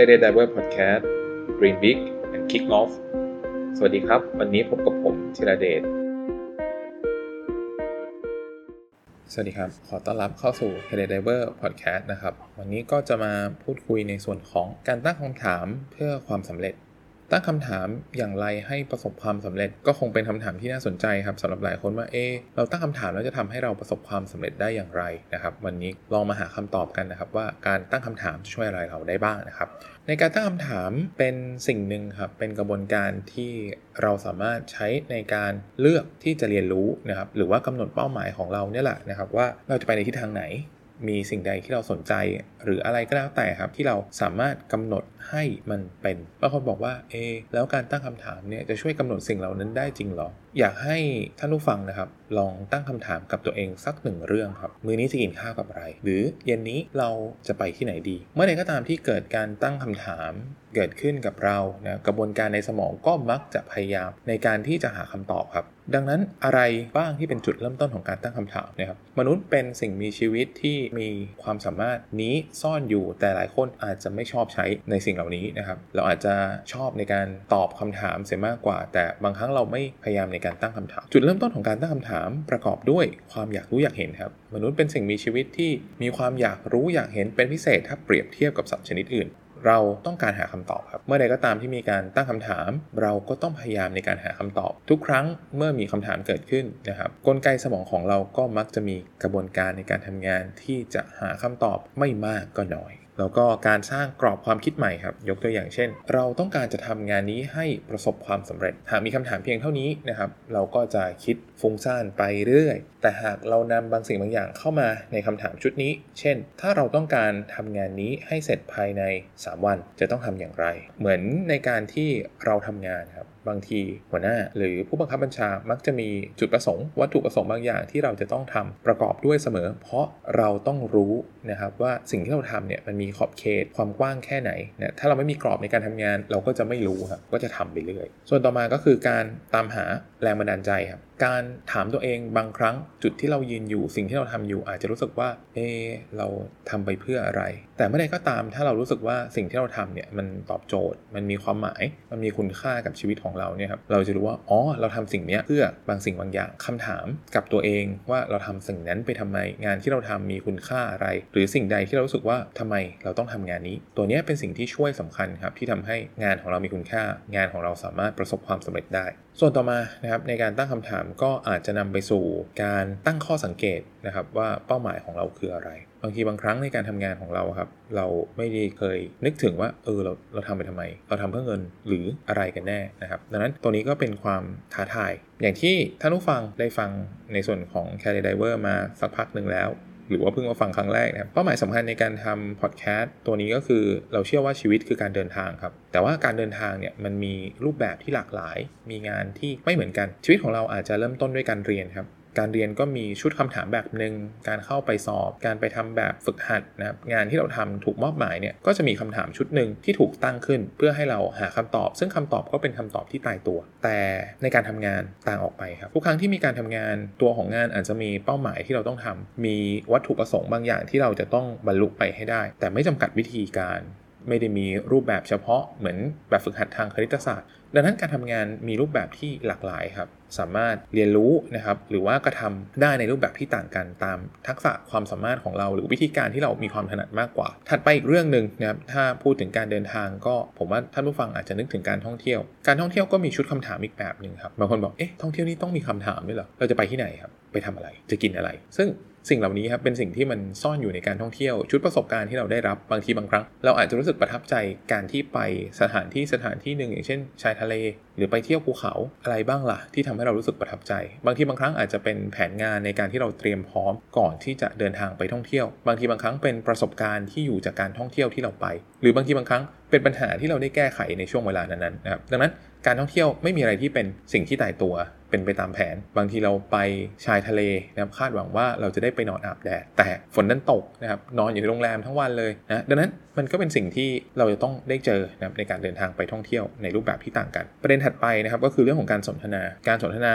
Career Diver Podcast Dream Big and Kick Off สวัสดีครับ วันนี้พบกับผมธีระเดช สวัสดีครับ ขอต้อนรับเข้าสู่ Career Diver Podcast นะครับ วันนี้ก็จะมาพูดคุยในส่วนของการตั้งคำถามเพื่อความสำเร็จ ตั้งคำถามอย่างไรให้ประสบความสำเร็จ ก็คงเป็นคำถามที่น่าสนใจครับสำหรับหลายคนว่าเออเราตั้งคำถามแล้วจะทำให้เราประสบความสำเร็จได้อย่างไรนะครับ วันนี้ลองมาหาคำตอบกันนะครับ ว่าการตั้งคำถามจะช่วยอะไรเราได้บ้างนะครับ ในการตั้งคำถามเป็นสิ่งหนึ่งครับเป็นกระบวนการที่เราสามารถใช้ในการเลือกที่จะเรียนรู้นะครับ หรือว่ากำหนดเป้าหมายของเราเนี่ยแหละนะครับ ว่าเราจะไปในทิศทางไหน มีสิ่งใดที่เราสนใจ หรืออะไรก็แล้วแต่ครับที่เราสามารถกำหนดให้มันเป็นบางคนบอกว่าเอแล้วการตั้งคำถามเนี่ยจะช่วยกำหนดสิ่งเหล่านั้นได้จริงหรอ อยากให้ท่านผู้ฟังนะครับ ลองตั้งคำถามกับตัวเองสักหนึ่งเรื่องครับ มื้อนี้จะกินข้าวกับอะไร หรือเย็นนี้เราจะไปที่ไหนดี เมื่อใดก็ตามที่เกิดการตั้งคำถามเกิดขึ้นกับเรานะกระบวนการในสมองก็มักจะพยายามในการที่จะหาคำตอบครับ ดังนั้นอะไรบ้างที่เป็นจุดเริ่มต้นของการตั้งคำถามนะครับ มนุษย์เป็นสิ่งมีชีวิตที่มีความสามารถนี้ซ่อนอยู่ แต่หลายคนอาจจะไม่ชอบใช้ในสิ่งเหล่านี้นะครับ เราอาจจะชอบในการตอบคำถามเสียมากกว่า แต่บางครั้งเราไม่พยายามในการตั้งคำถาม จุดเริ่มต้นของการตั้งคำถามประกอบด้วยความอยากรู้อยากเห็นครับ มนุษย์เป็นสิ่งมีชีวิตที่มีความอยากรู้อยากเห็นเป็นพิเศษถ้าเปรียบเทียบกับสัตว์ชนิดอื่น เราต้องการหาคำตอบครับ เมื่อใดก็ตามที่มีการตั้งคำถาม เราก็ต้องพยายามในการหาคำตอบ ทุกครั้งเมื่อมีคำถามเกิดขึ้นนะครับกลไกสมองของเราก็มักจะมีกระบวนการในการทำงานที่จะหาคำตอบไม่มากก็น้อย แล้วก็การสร้างกรอบความคิดใหม่ครับ ยกตัวอย่างเช่น เราต้องการจะทำงานนี้ให้ประสบความสำเร็จ หากมีคำถามเพียงเท่านี้นะครับ เราก็จะคิด ฟุ้งซ่านไปเรื่อยแต่หากเรานำบางสิ่งบางอย่างเข้ามาในคำถามชุดนี้ เช่น ถ้าเราต้องการทำงานนี้ให้เสร็จภายใน 3 วันจะต้องทำอย่างไร เหมือนในการที่เราทำงานครับบางทีหัวหน้าหรือผู้บังคับบัญชามักจะมีจุดประสงค์ วัตถุประสงค์บางอย่างที่เราจะต้องทำประกอบด้วยเสมอ เพราะเราต้องรู้นะครับว่าสิ่งที่เราทำเนี่ยมันมีขอบเขตความกว้างแค่ไหนนะถ้าเราไม่มีกรอบในการทำงานเราก็จะไม่รู้ครับก็จะทำไปเรื่อยส่วนต่อมาก็คือการตามหาแรงบันดาลใจครับ การถามตัวเองบางครั้งจุดที่เรายืนอยู่สิ่งที่เราทำอยู่อาจจะรู้สึกว่า เออเราทำไปเพื่ออะไร แต่เมื่อใดก็ตามถ้าเรารู้สึกว่าสิ่งที่เราทำเนี่ยมันตอบโจทย์ มันมีความหมาย มันมีคุณค่ากับชีวิตของเราเนี่ยครับเราจะรู้ว่าอ๋อเราทำสิ่งนี้เพื่อบางสิ่งบางอย่างคำถามกับตัวเองว่าเราทำสิ่งนั้นไปทำไมงานที่เราทำมีคุณค่าอะไร หรือสิ่งใดที่เรารู้สึกว่าทำไมเราต้องทำงานนี้ ตัวนี้เป็นสิ่งที่ช่วยสำคัญครับที่ทำให้งานของเรามีคุณค่างานของเราสามารถประสบความสำเร็จได้ ส่วนต่อมานะครับในการตั้งคำถามก็อาจจะนำไปสู่การตั้งข้อสังเกตนะครับว่าเป้าหมายของเราคืออะไร บางทีบางครั้งในการทำงานของเราครับเราไม่ได้เคยนึกถึงว่าเออเราเราทำไปทำไม เราทำเพื่อเงินหรืออะไรกันแน่นะครับดังนั้นตัวนี้ก็เป็นความท้าทาย อย่างที่ท่านผู้ฟังได้ฟังในส่วนของ c a r r y Diver มาสักพักหนึ่งแล้ว หรือว่าเพิ่งมาฟังครั้งแรกนะครับเป้าหมายสำคัญในการทำพอดแคสต์ตัวนี้ก็คือเราเชื่อว่าชีวิตคือการเดินทางครับ แต่ว่าการเดินทางเนี่ยมันมีรูปแบบที่หลากหลาย มีงานที่ไม่เหมือนกันชีวิตของเราอาจจะเริ่มต้นด้วยการเรียนครับ การเรียนก็มีชุดคำถามแบบหนึ่งการเข้าไปสอบ การไปทำแบบฝึกหัดนะครับงานที่เราทำถูกมอบหมายเนี่ยก็จะมีคำถามชุดหนึ่งที่ถูกตั้งขึ้น เพื่อให้เราหาคำตอบ ซึ่งคำตอบก็เป็นคำตอบที่ตายตัว แต่ในการทำงานต่างออกไปครับทุกครั้งที่มีการทำงานตัวของงานอาจจะมีเป้าหมายที่เราต้องทำมีวัตถุประสงค์บางอย่างที่เราจะต้องบรรลุไปให้ได้ แต่ไม่จำกัดวิธีการ ไม่ได้มีรูปแบบเฉพาะเหมือนแบบฝึกหัดทางคณิตศาสตร์ ดังนั้นการทำงานมีรูปแบบที่หลากหลายครับ สามารถเรียนรู้นะครับ หรือว่ากระทำได้ในรูปแบบที่ต่างกันตามทักษะความสามารถของเรา หรือวิธีการที่เรามีความถนัดมากกว่า ถัดไปอีกเรื่องหนึ่งนะครับถ้าพูดถึงการเดินทางก็ผมว่าท่านผู้ฟังอาจจะนึกถึงการท่องเที่ยว การท่องเที่ยวก็มีชุดคำถามอีกแบบหนึ่งครับบางคนบอกเอ๊ะท่องเที่ยวนี่ต้องมีคำถามด้วยเหรอเราจะไปที่ไหนครับไปทำอะไรจะกินอะไร ซึ่ง สิ่งเหล่านี้ครับเป็นสิ่งที่มันซ่อนอยู่ในการท่องเที่ยว ชุดประสบการณ์ที่เราได้รับบางทีบางครั้ง เราอาจจะรู้สึกประทับใจการที่ไปสถานที่สถานที่หนึ่งอย่างเช่น ชายทะเล หรือไปเที่ยวภูเขาอะไรบ้างล่ะ ที่ทำให้เรารู้สึกประทับใจ บางทีบางครั้งอาจจะเป็นแผนงานในการที่เราเตรียมพร้อมก่อนที่จะเดินทางไปท่องเที่ยว บางทีบางครั้งเป็นประสบการณ์ที่อยู่จากการท่องเที่ยวที่เราไป หรือบางทีบางครั้งเป็นปัญหาที่เราได้แก้ไขในช่วงเวลานั้นๆนะครับดังนั้นการท่องเที่ยวไม่มีอะไรที่เป็นสิ่งที่ตายตัว เป็นไปตามแผน บางทีเราไปชายทะเลนะครับคาดหวังว่าเราจะได้ไปนอนอาบแดด แต่ฝนนั้นตกนะครับนอนอยู่ในโรงแรมทั้งวันเลยนะดังนั้นมันก็เป็นสิ่งที่เราจะต้องได้เจอนะครับในการเดินทางไปท่องเที่ยวในรูปแบบที่ต่างกัน ประเด็นถัดไปนะครับก็คือเรื่องของการสนทนา การสนทนา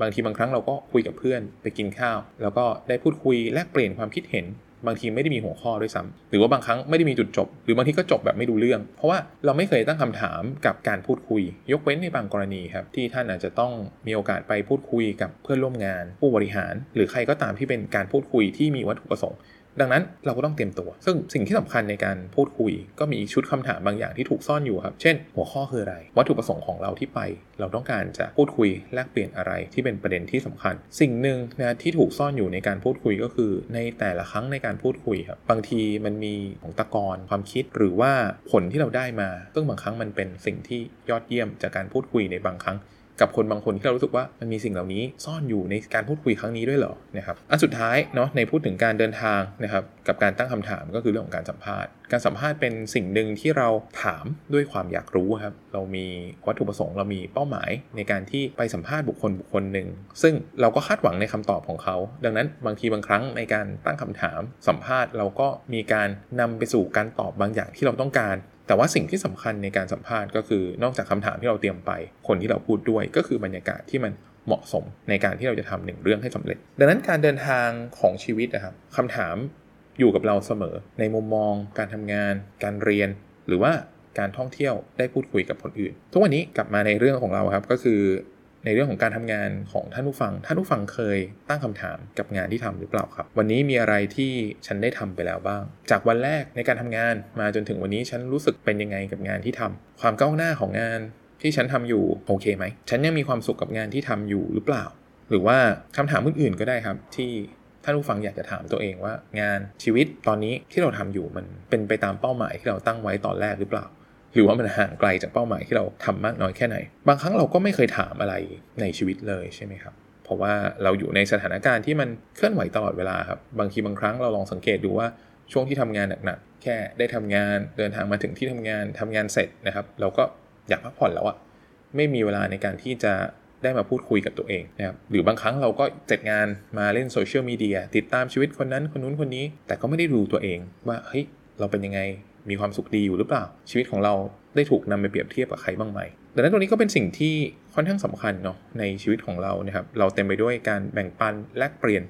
บางทีบางครั้งเราก็คุยกับเพื่อนไปกินข้าว แล้วก็ได้พูดคุยแลกเปลี่ยนความคิดเห็น บางทีไม่ได้มีหัวข้อด้วยซ้ำหรือว่าบางครั้งไม่ได้มีจุดจบ หรือบางทีก็จบแบบไม่ดูเรื่อง เพราะว่าเราไม่เคยตั้งคำถามกับการพูดคุย ยกเว้นในบางกรณีครับที่ท่านอาจจะต้องมีโอกาสไปพูดคุยกับเพื่อนร่วมงาน ผู้บริหาร หรือใครก็ตามที่เป็นการพูดคุยที่มีวัตถุประสงค์ ดังนั้นเราก็ต้องเตรียมตัว ซึ่งสิ่งที่สำคัญในการพูดคุย ก็มีชุดคำถามบางอย่างที่ถูกซ่อนอยู่ครับ เช่น หัวข้อคืออะไร วัตถุประสงค์ของเราที่ไป เราต้องการจะพูดคุยแลกเปลี่ยนอะไรที่เป็นประเด็นที่สำคัญ สิ่งหนึ่งนะที่ถูกซ่อนอยู่ในการพูดคุยก็คือ ในแต่ละครั้งในการพูดคุยครับ บางทีมันมีของตะกอนความคิดหรือว่าผลที่เราได้มา ซึ่งบางครั้งมันเป็นสิ่งที่ยอดเยี่ยมจากการพูดคุยในบางครั้ง กับคนบางคนที่เรารู้สึกว่ามันมีสิ่งเหล่านี้ซ่อนอยู่ในการพูดคุยครั้งนี้ด้วยเหรอนะครับอันสุดท้ายเนาะในพูดถึงการเดินทางนะครับกับการตั้งคำถามก็คือเรื่องของการสัมภาษณ์ การสัมภาษณ์เป็นสิ่งหนึ่งที่เราถามด้วยความอยากรู้ครับเรามีวัตถุประสงค์เรามีเป้าหมายในการที่ไปสัมภาษณ์บุคคลบุคคลหนึ่งซึ่งเราก็คาดหวังในคำตอบของเขา ดังนั้นบางทีบางครั้งในการตั้งคำถามสัมภาษณ์ เราก็มีการนำไปสู่การตอบบางอย่างที่เราต้องการ แต่ว่าสิ่งที่สำคัญในการสัมภาษณ์ก็คือนอกจากคำถามที่เราเตรียมไป คนที่เราพูดด้วยก็คือบรรยากาศที่มันเหมาะสมในการที่เราจะทำหนึ่งเรื่องให้สำเร็จ ดังนั้นการเดินทางของชีวิตนะครับคำถามอยู่กับเราเสมอ ในมุมมอง การทำงาน การเรียน หรือว่าการท่องเที่ยวได้พูดคุยกับคนอื่น ทุกวันนี้กลับมาในเรื่องของเราครับก็คือ ในเรื่องของการทำงานของท่านผู้ฟัง ท่านผู้ฟังเคยตั้งคำถามกับงานที่ทำหรือเปล่าครับ วันนี้มีอะไรที่ฉันได้ทำไปแล้วบ้าง จากวันแรกในการทำงานมาจนถึงวันนี้ฉันรู้สึกเป็นยังไงกับงานที่ทำความก้าวหน้าของงานที่ฉันทำอยู่โอเคไหม ฉันยังมีความสุขกับงานที่ทำอยู่หรือเปล่า หรือว่าคำถามอื่นๆก็ได้ครับที่ท่านผู้ฟังอยากจะถามตัวเองว่า งานชีวิตตอนนี้ที่เราทำอยู่มันเป็นไปตามเป้าหมายที่เราตั้งไว้ตอนแรกหรือเปล่า หรือว่ามันห่างไกลจากเป้าหมายที่เราทำมากน้อยแค่ไหน บางครั้งเราก็ไม่เคยถามอะไรในชีวิตเลยใช่ไหมครับเพราะว่าเราอยู่ในสถานการณ์ที่มันเคลื่อนไหวตลอดเวลาครับบางทีบางครั้งเราลองสังเกตดูว่าช่วงที่ทำงานหนักๆแค่ได้ทำงานเดินทางมาถึงที่ทำงานทำงานเสร็จนะครับ เราก็อยากพักผ่อนแล้วอะไม่มีเวลาในการที่จะได้มาพูดคุยกับตัวเองนะครับหรือบางครั้งเราก็เสร็จงานมาเล่นโซเชียลมีเดียติดตามชีวิตคนนั้นคนนู้นคนนี้ แต่ก็ไม่ได้ดูตัวเองว่าเฮ้ยเราเป็นยังไง มีความสุขดีอยู่หรือเปล่า ชีวิตของเราได้ถูกนำไปเปรียบเทียบกับใครบ้างไหมดังนั้นตรงนี้ก็เป็นสิ่งที่ค่อนข้างสำคัญเนาะในชีวิตของเรานะครับ เราเต็มไปด้วยการแบ่งปันแลกเปลี่ยน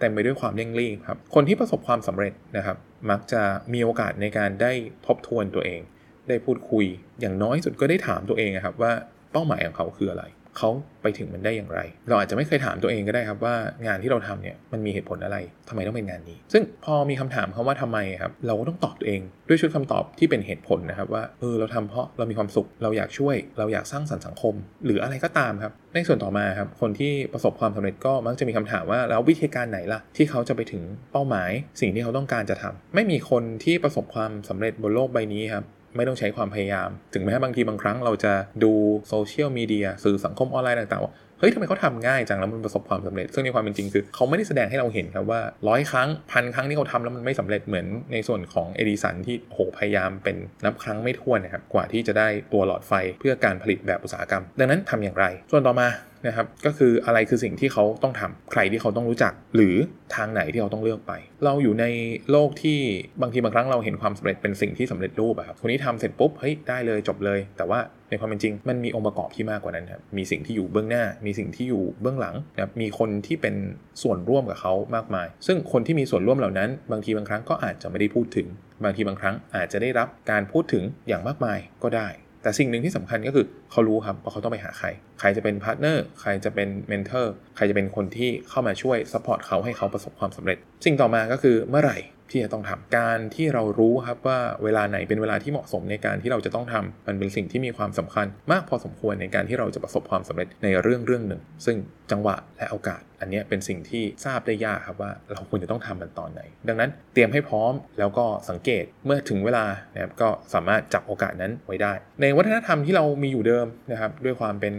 เต็มไปด้วยความเร่งรีบครับ คนที่ประสบความสำเร็จนะครับ มักจะมีโอกาสในการได้ทบทวนตัวเอง ได้พูดคุยอย่างน้อยสุดก็ได้ถามตัวเองครับว่าเป้าหมายของเขาคืออะไร เขาไปถึงมันได้อย่างไร เราอาจจะไม่เคยถามตัวเองก็ได้ครับว่างานที่เราทำเนี่ยมันมีเหตุผลอะไรทำไมต้องเป็นงานนี้ ซึ่งพอมีคำถามเขาว่าทำไมครับเราก็ต้องตอบตัวเองด้วยชุดคำตอบที่เป็นเหตุผลนะครับว่าเออเราทำเพราะเรามีความสุขเราอยากช่วย เราอยากสร้างสรรค์สังคม หรืออะไรก็ตามครับ ในส่วนต่อมาครับคนที่ประสบความสำเร็จก็มักจะมีคำถามว่าแล้ววิธีการไหนล่ะที่เขาจะไปถึงเป้าหมาย สิ่งที่เขาต้องการจะทำไม่มีคนที่ประสบความสำเร็จบนโลกใบนี้ครับ ไม่ต้องใช้ความพยายาม ถึงแม้บางทีบางครั้งเราจะดูโซเชียลมีเดียสื่อสังคมออนไลน์ต่างๆว่าเฮ้ยทำไมเขาทำง่ายจังแล้วมันประสบความสำเร็จ ซึ่งในความเป็นจริงคือเขาไม่ได้แสดงให้เราเห็นครับว่าร้อยครั้งพันครั้งที่เขาทำแล้วมันไม่สำเร็จเหมือนในส่วนของเอดิสันที่โหพยายามเป็นนับครั้งไม่ถ้วนนะครับกว่าที่จะได้ตัวหลอดไฟเพื่อการผลิตแบบอุตสาหกรรม ดังนั้นทำอย่างไร ส่วนต่อมา นะครับก็คืออะไรคือสิ่งที่เขาต้องทำใครที่เขาต้องรู้จัก หรือทางไหนที่เขาต้องเลือกไป เราอยู่ในโลกที่บางทีบางครั้งเราเห็นความสำเร็จเป็นสิ่งที่สำเร็จรูปอะครับคนนี้ทำเสร็จปุ๊บเฮ้ยได้เลยจบเลย แต่ว่าในความเป็นจริงมันมีองค์ประกอบที่มากกว่านั้นครับมีสิ่งที่อยู่เบื้องหน้า มีสิ่งที่อยู่เบื้องหลังนะครับมีคนที่เป็นส่วนร่วมกับเขามากมาย ซึ่งคนที่มีส่วนร่วมเหล่านั้น บางทีบางครั้งก็อาจจะไม่ได้พูดถึง บางทีบางครั้งอาจจะได้รับการพูดถึงอย่างมากมายก็ได้ แต่สิ่งหนึ่งที่สำคัญก็คือเขารู้ครับว่าเขาต้องไปหาใคร ใครจะเป็น partner ใครจะเป็น mentor ใครจะเป็นคนที่เข้ามาช่วย support เขาให้เขาประสบความสำเร็จ สิ่งต่อมาก็คือเมื่อไหร่ ที่จะต้องทำการที่เรารู้ครับว่าเวลาไหนเป็นเวลาที่เหมาะสมในการที่เราจะต้องทำมันเป็นสิ่งที่มีความสำคัญ มากพอสมควรในการที่เราจะประสบความสำเร็จในเรื่องเรื่องหนึ่ง ซึ่งจังหวะและโอกาส อันนี้เป็นสิ่งที่ทราบได้ยากครับว่าเราควรจะต้องทำมันตอนไหน ดังนั้นเตรียมให้พร้อมแล้วก็สังเกตเมื่อถึงเวลานะครับก็สามารถจับโอกาสนั้นไว้ได้ ในวัฒนธรรมที่เรามีอยู่เดิมนะครับด้วยความเป็น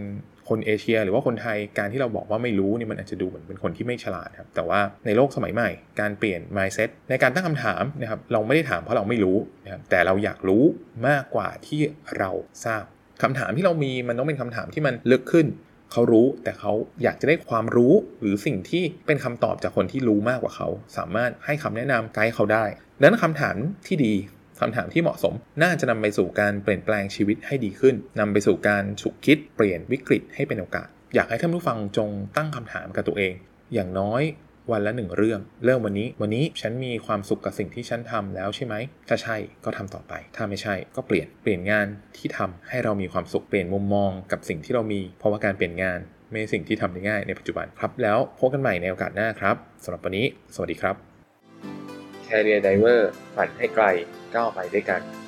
คนเอเชีย หรือว่าคนไทยการที่เราบอกว่าไม่รู้นี่มันอาจจะดูเหมือนเป็นคนที่ไม่ฉลาดครับแต่ว่าในโลกสมัยใหม่ การเปลี่ยน mindset ในการตั้งคำถามนะครับเราไม่ได้ถามเพราะเราไม่รู้นะครับแต่เราอยากรู้มากกว่าที่เราทราบคำถามที่เรามีมันต้องเป็นคำถามที่มันลึกขึ้นเขารู้แต่เขาอยากจะได้ความรู้หรือสิ่งที่เป็นคำตอบจากคนที่รู้มากกว่าเขา สามารถให้คำแนะนำไกด์เขาได้ดังนั้นคำถามที่ดี คำถามที่เหมาะสม น่าจะนำไปสู่การเปลี่ยนแปลงชีวิตให้ดีขึ้นนำไปสู่การฉุกคิดเปลี่ยนวิกฤตให้เป็นโอกาส อยากให้ท่านผู้ฟังจงตั้งคำถามกับตัวเอง อย่างน้อยวันละหนึ่งเรื่อง เริ่มวันนี้ วันนี้ฉันมีความสุขกับสิ่งที่ฉันทำแล้วใช่ไหม ถ้าใช่ก็ทำต่อไป ถ้าไม่ใช่ก็เปลี่ยน เปลี่ยนงานที่ทำให้เรามีความสุข เปลี่ยนมุมมองกับสิ่งที่เรามี เพราะว่าการเปลี่ยนงานไม่ใช่สิ่งที่ทำได้ง่ายในปัจจุบันครับ แล้วพบกันใหม่ในโอกาสหน้าครับสำหรับวันนี้ สวัสดีครับ Career Diver ฝันให้ไกล ก้าวไปด้วยกัน